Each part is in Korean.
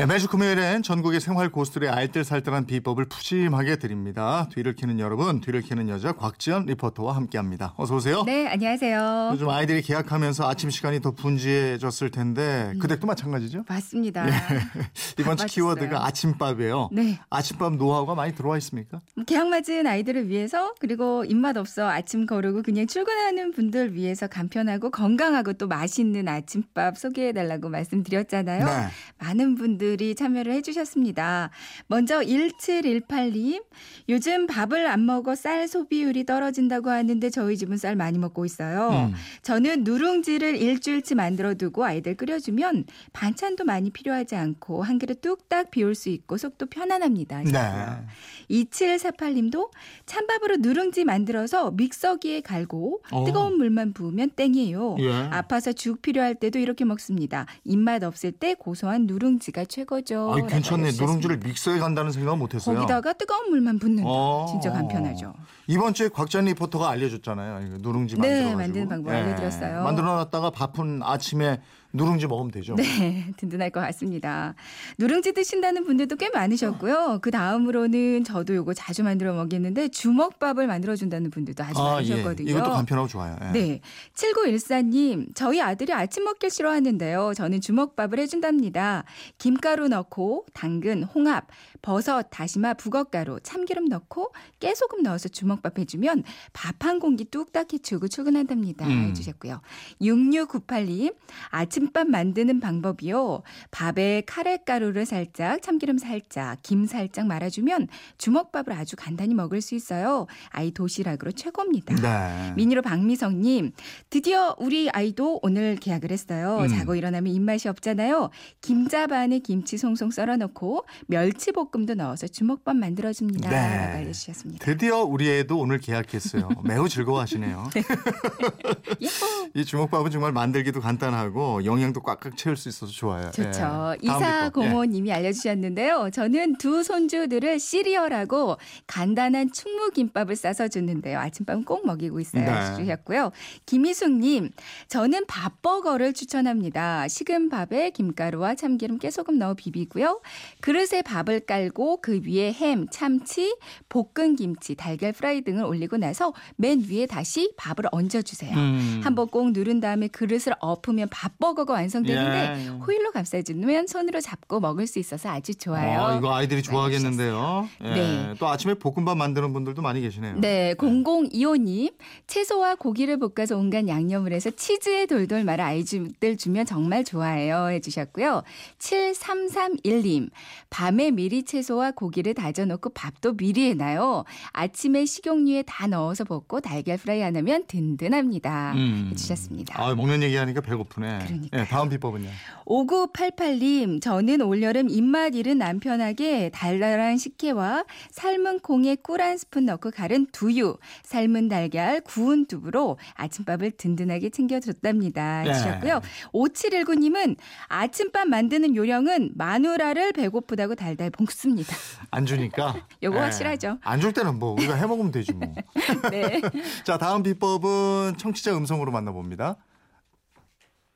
네, 매주 금요일엔 전국의 생활 고수들의 알뜰살뜰한 비법을 푸짐하게 드립니다. 뒤를 캐는 여러분, 뒤를 캐는 여자 곽지연 리포터와 함께합니다. 어서 오세요. 네, 안녕하세요. 요즘 아이들이 개학하면서 아침 시간이 더 분주해졌을 텐데 그댁도 마찬가지죠? 맞습니다. 이번 주. 키워드가 아침밥이에요. 네. 아침밥 노하우가 많이 들어와 있습니까? 개학 맞은 아이들을 위해서 그리고 입맛 없어 아침 거르고 그냥 출근하는 분들 위해서 간편하고 건강하고 또 맛있는 아침밥 소개해 달라고 말씀드렸잖아요. 네. 많은 분들 이 참여를 해주셨습니다. 먼저 1718님, 요즘 밥을 안 먹어 쌀 소비율이 떨어진다고 하는데 저희 집은 쌀 많이 먹고 있어요. 음. 저는 누룽지를 일주일치 만들어 두고 아이들 끓여주면 반찬도 많이 필요하지 않고 한 그릇 뚝딱 비울 수 있고 속도 편안합니다. 하셨고요. 네. 2748님도 찬밥으로 누룽지 만들어서 믹서기에 갈고 어. 뜨거운 물만 부으면 땡이에요. 예. 아파서 죽 필요할 때도 이렇게 먹습니다. 입맛 없을 때 고소한 누룽지가 최 고죠. 아이, 괜찮네. 누룽지를. 믹서에 간다는 생각은 못했어요. 거기다가 뜨거운 물만 붓는다. 어. 진짜 간편하죠. 이번 주에 곽전 리포터가 알려줬잖아요. 누룽지 네, 만들어 만드는 방법 알려드렸어요. 만들어놨다가 바쁜 아침에 누룽지 먹으면 되죠. 네, 든든할 것 같습니다. 누룽지 드신다는 분들도 꽤 많으셨고요. 그 다음으로는 저도 요거 자주 만들어 먹겠는데 주먹밥을 만들어 준다는 분들도 아주 아, 예. 많으셨거든요. 이것도 간편하고 좋아요. 예. 네. 7914님, 저희 아들이 아침 먹길 싫어하는데요. 저는 주먹밥을 해준답니다. 김가루 넣고, 당근, 홍합, 버섯, 다시마, 북엇가루, 참기름 넣고, 깨소금 넣어서 주먹밥 해주면 밥 한 공기 뚝딱 해주고 출근한답니다. 음. 해주셨고요. 6698님, 아침 밥 만드는 방법이요. 밥에 카레가루를 살짝, 참기름 살짝, 김 살짝 말아주면 주먹밥을 아주 간단히 먹을 수 있어요. 아이 도시락으로 최고입니다. 네. 미니로 박미성님, 드디어 우리 아이도 오늘 계약을 했어요. 음. 자고 일어나면 입맛이 없잖아요. 김밥 안에 김치 송송 썰어놓고 멸치볶음도 넣어서 주먹밥 만들어줍니다. 네. 알려주셨습니다. 드디어 우리 애도 오늘 계약했어요. 매우 즐거워하시네요. 예뻐. 이 주먹밥은 정말 만들기도 간단하고 영양도 꽉꽉 채울 수 있어서 좋아요. 좋죠. 예. 다음 비법. 예. 이사 공호님이 알려주셨는데요. 저는 두 손주들을 시리얼하고 간단한 충무김밥을 싸서 줬는데요. 아침밥은 꼭 먹이고 있어요. 네. 주셨고요. 김희숙님, 저는 밥버거를 추천합니다. 식은 밥에 김가루와 참기름, 깨소금 넣어 비비고요. 그릇에 밥을 깔고 그 위에 햄, 참치, 볶은 김치, 달걀 프라이 등을 올리고 나서 맨 위에 다시 밥을 얹어주세요. 음. 한번 꼭 누른 다음에 그릇을 엎으면 밥버거 가 완성되는데 예. 호일로 감싸주면 손으로 잡고 먹을 수 있어서 아주 좋아요. 아, 이거 아이들이 좋아하겠는데요. 예. 네. 또 아침에 볶음밥 만드는 분들도 많이 계시네요. 네, 0025님. 채소와 고기를 볶아서 온갖 양념을 해서 치즈에 돌돌 말아 아이들 주면 정말 좋아해요. 해주셨고요. 7331님. 밤에 미리 채소와 고기를 다져놓고 밥도 미리 해놔요. 아침에 식용유에 다 넣어서 볶고 달걀 프라이 하나면 든든합니다. 음. 해주셨습니다. 아, 먹는 얘기하니까 배고프네. 그러니까 요. 예, 다음 비법은요. 5988님, 저는 올여름 입맛 잃은 남편에게 달달한 식혜와 삶은 콩에 꿀 한 스푼 넣고 갈은 두유, 삶은 달걀, 구운 두부로 아침밥을 든든하게 챙겨줬답니다. 네. 해주셨고요. 5719님은 아침밥 만드는 요령은 마누라를 배고프다고 달달 볶습니다. 안 주니까. 요거 예. 확실하죠. 안 줄 때는 뭐 우리가 해 먹으면 되지 뭐. 네. 자, 다음 비법은 청취자 음성으로 만나봅니다.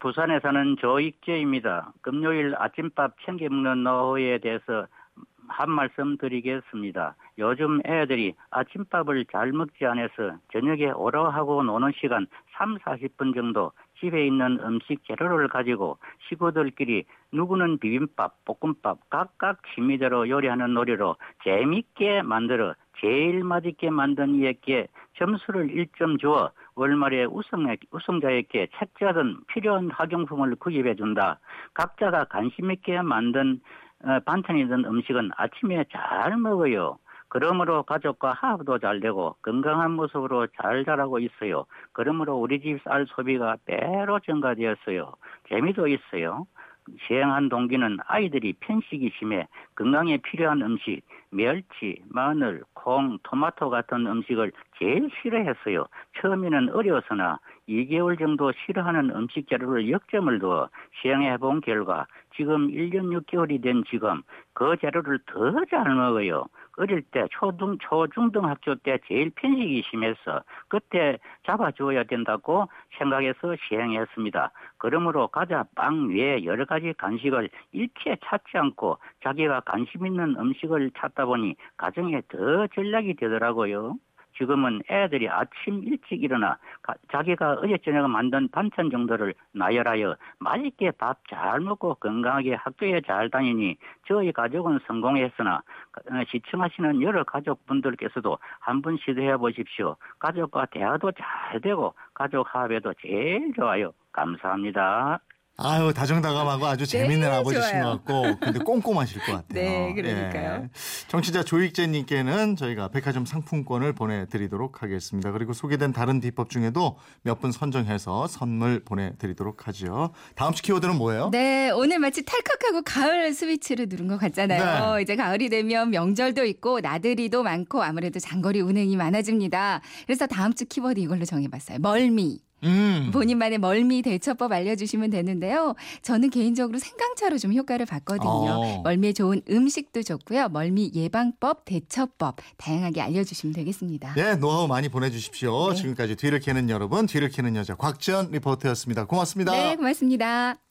부산에 사는 조익재입니다. 금요일 아침밥 챙겨 먹는 노후에 대해서 한 말씀 드리겠습니다. 요즘 애들이 아침밥을 잘 먹지 않아서 저녁에 오라 하고 노는 시간 3, 40분 정도 집에 있는 음식 재료를 가지고 식구들끼리 누구는 비빔밥, 볶음밥 각각 취미대로 요리하는 놀이로 재밌게 만들어 제일 맛있게 만든 이에게 점수를 1점 주어 월말에 우승, 우승자에게 책자든 필요한 학용품을 구입해 준다. 각자가 관심 있게 만든 어, 반찬이든 음식은 아침에 잘 먹어요. 그러므로 가족과 화합도 잘 되고 건강한 모습으로 잘 자라고 있어요. 그러므로 우리 집 쌀 소비가 배로 증가되었어요. 재미도 있어요. 시행한 동기는 아이들이 편식이 심해 건강에 필요한 음식, 멸치, 마늘, 콩, 토마토 같은 음식을 제일 싫어했어요. 처음에는 어려서나 2개월 정도 싫어하는 음식 재료를 역점을 두어 시행해 본 결과 지금 1년 6개월이 된 지금 그 재료를 더 잘 먹어요. 어릴 때 초등 초중등 학교 때 제일 편식이 심해서 그때 잡아줘야 된다고 생각해서 시행했습니다. 그러므로 과자, 빵 외에 여러 가지 간식을 일체 찾지 않고 자기가 관심 있는 음식을 찾다 보니 가정에 더 전략이 되더라고요. 지금은 애들이 아침 일찍 일어나 가- 자기가 어제 저녁 만든 반찬 정도를 나열하여 맛있게 밥 잘 먹고 건강하게 학교에 잘 다니니 저희 가족은 성공했으나 어, 시청하시는 여러 가족분들께서도 한번 시도해 보십시오. 가족과 대화도 잘 되고 가족 화합에도 제일 좋아요. 감사합니다. 아유 다정다감하고 아주 재밌는 네, 아버지신 좋아요. 것 같고 근데 꼼꼼하실 것 같아요. 네, 그러니까요. 예. 정치자 조익재님께는 저희가 백화점 상품권을 보내드리도록 하겠습니다. 그리고 소개된 다른 비법 중에도 몇 분 선정해서 선물 보내드리도록 하죠. 다음 주 키워드는 뭐예요? 네, 오늘 마치 탈컥하고 가을 스위치를 누른 것 같잖아요. 네. 이제 가을이 되면 명절도 있고 나들이도 많고 아무래도 장거리 운행이 많아집니다. 그래서 다음 주 키워드 이걸로 정해봤어요. 멀미. 음. 본인만의 멀미 대처법 알려주시면 되는데요. 저는 개인적으로 생강차로 좀 효과를 봤거든요. 어. 멀미에 좋은 음식도 좋고요. 멀미 예방법, 대처법 다양하게 알려주시면 되겠습니다. 예, 노하우 많이 보내주십시오. 네. 지금까지 뒤를 캐는 여러분, 뒤를 캐는 여자 곽지연 리포터였습니다. 고맙습니다. 네, 고맙습니다.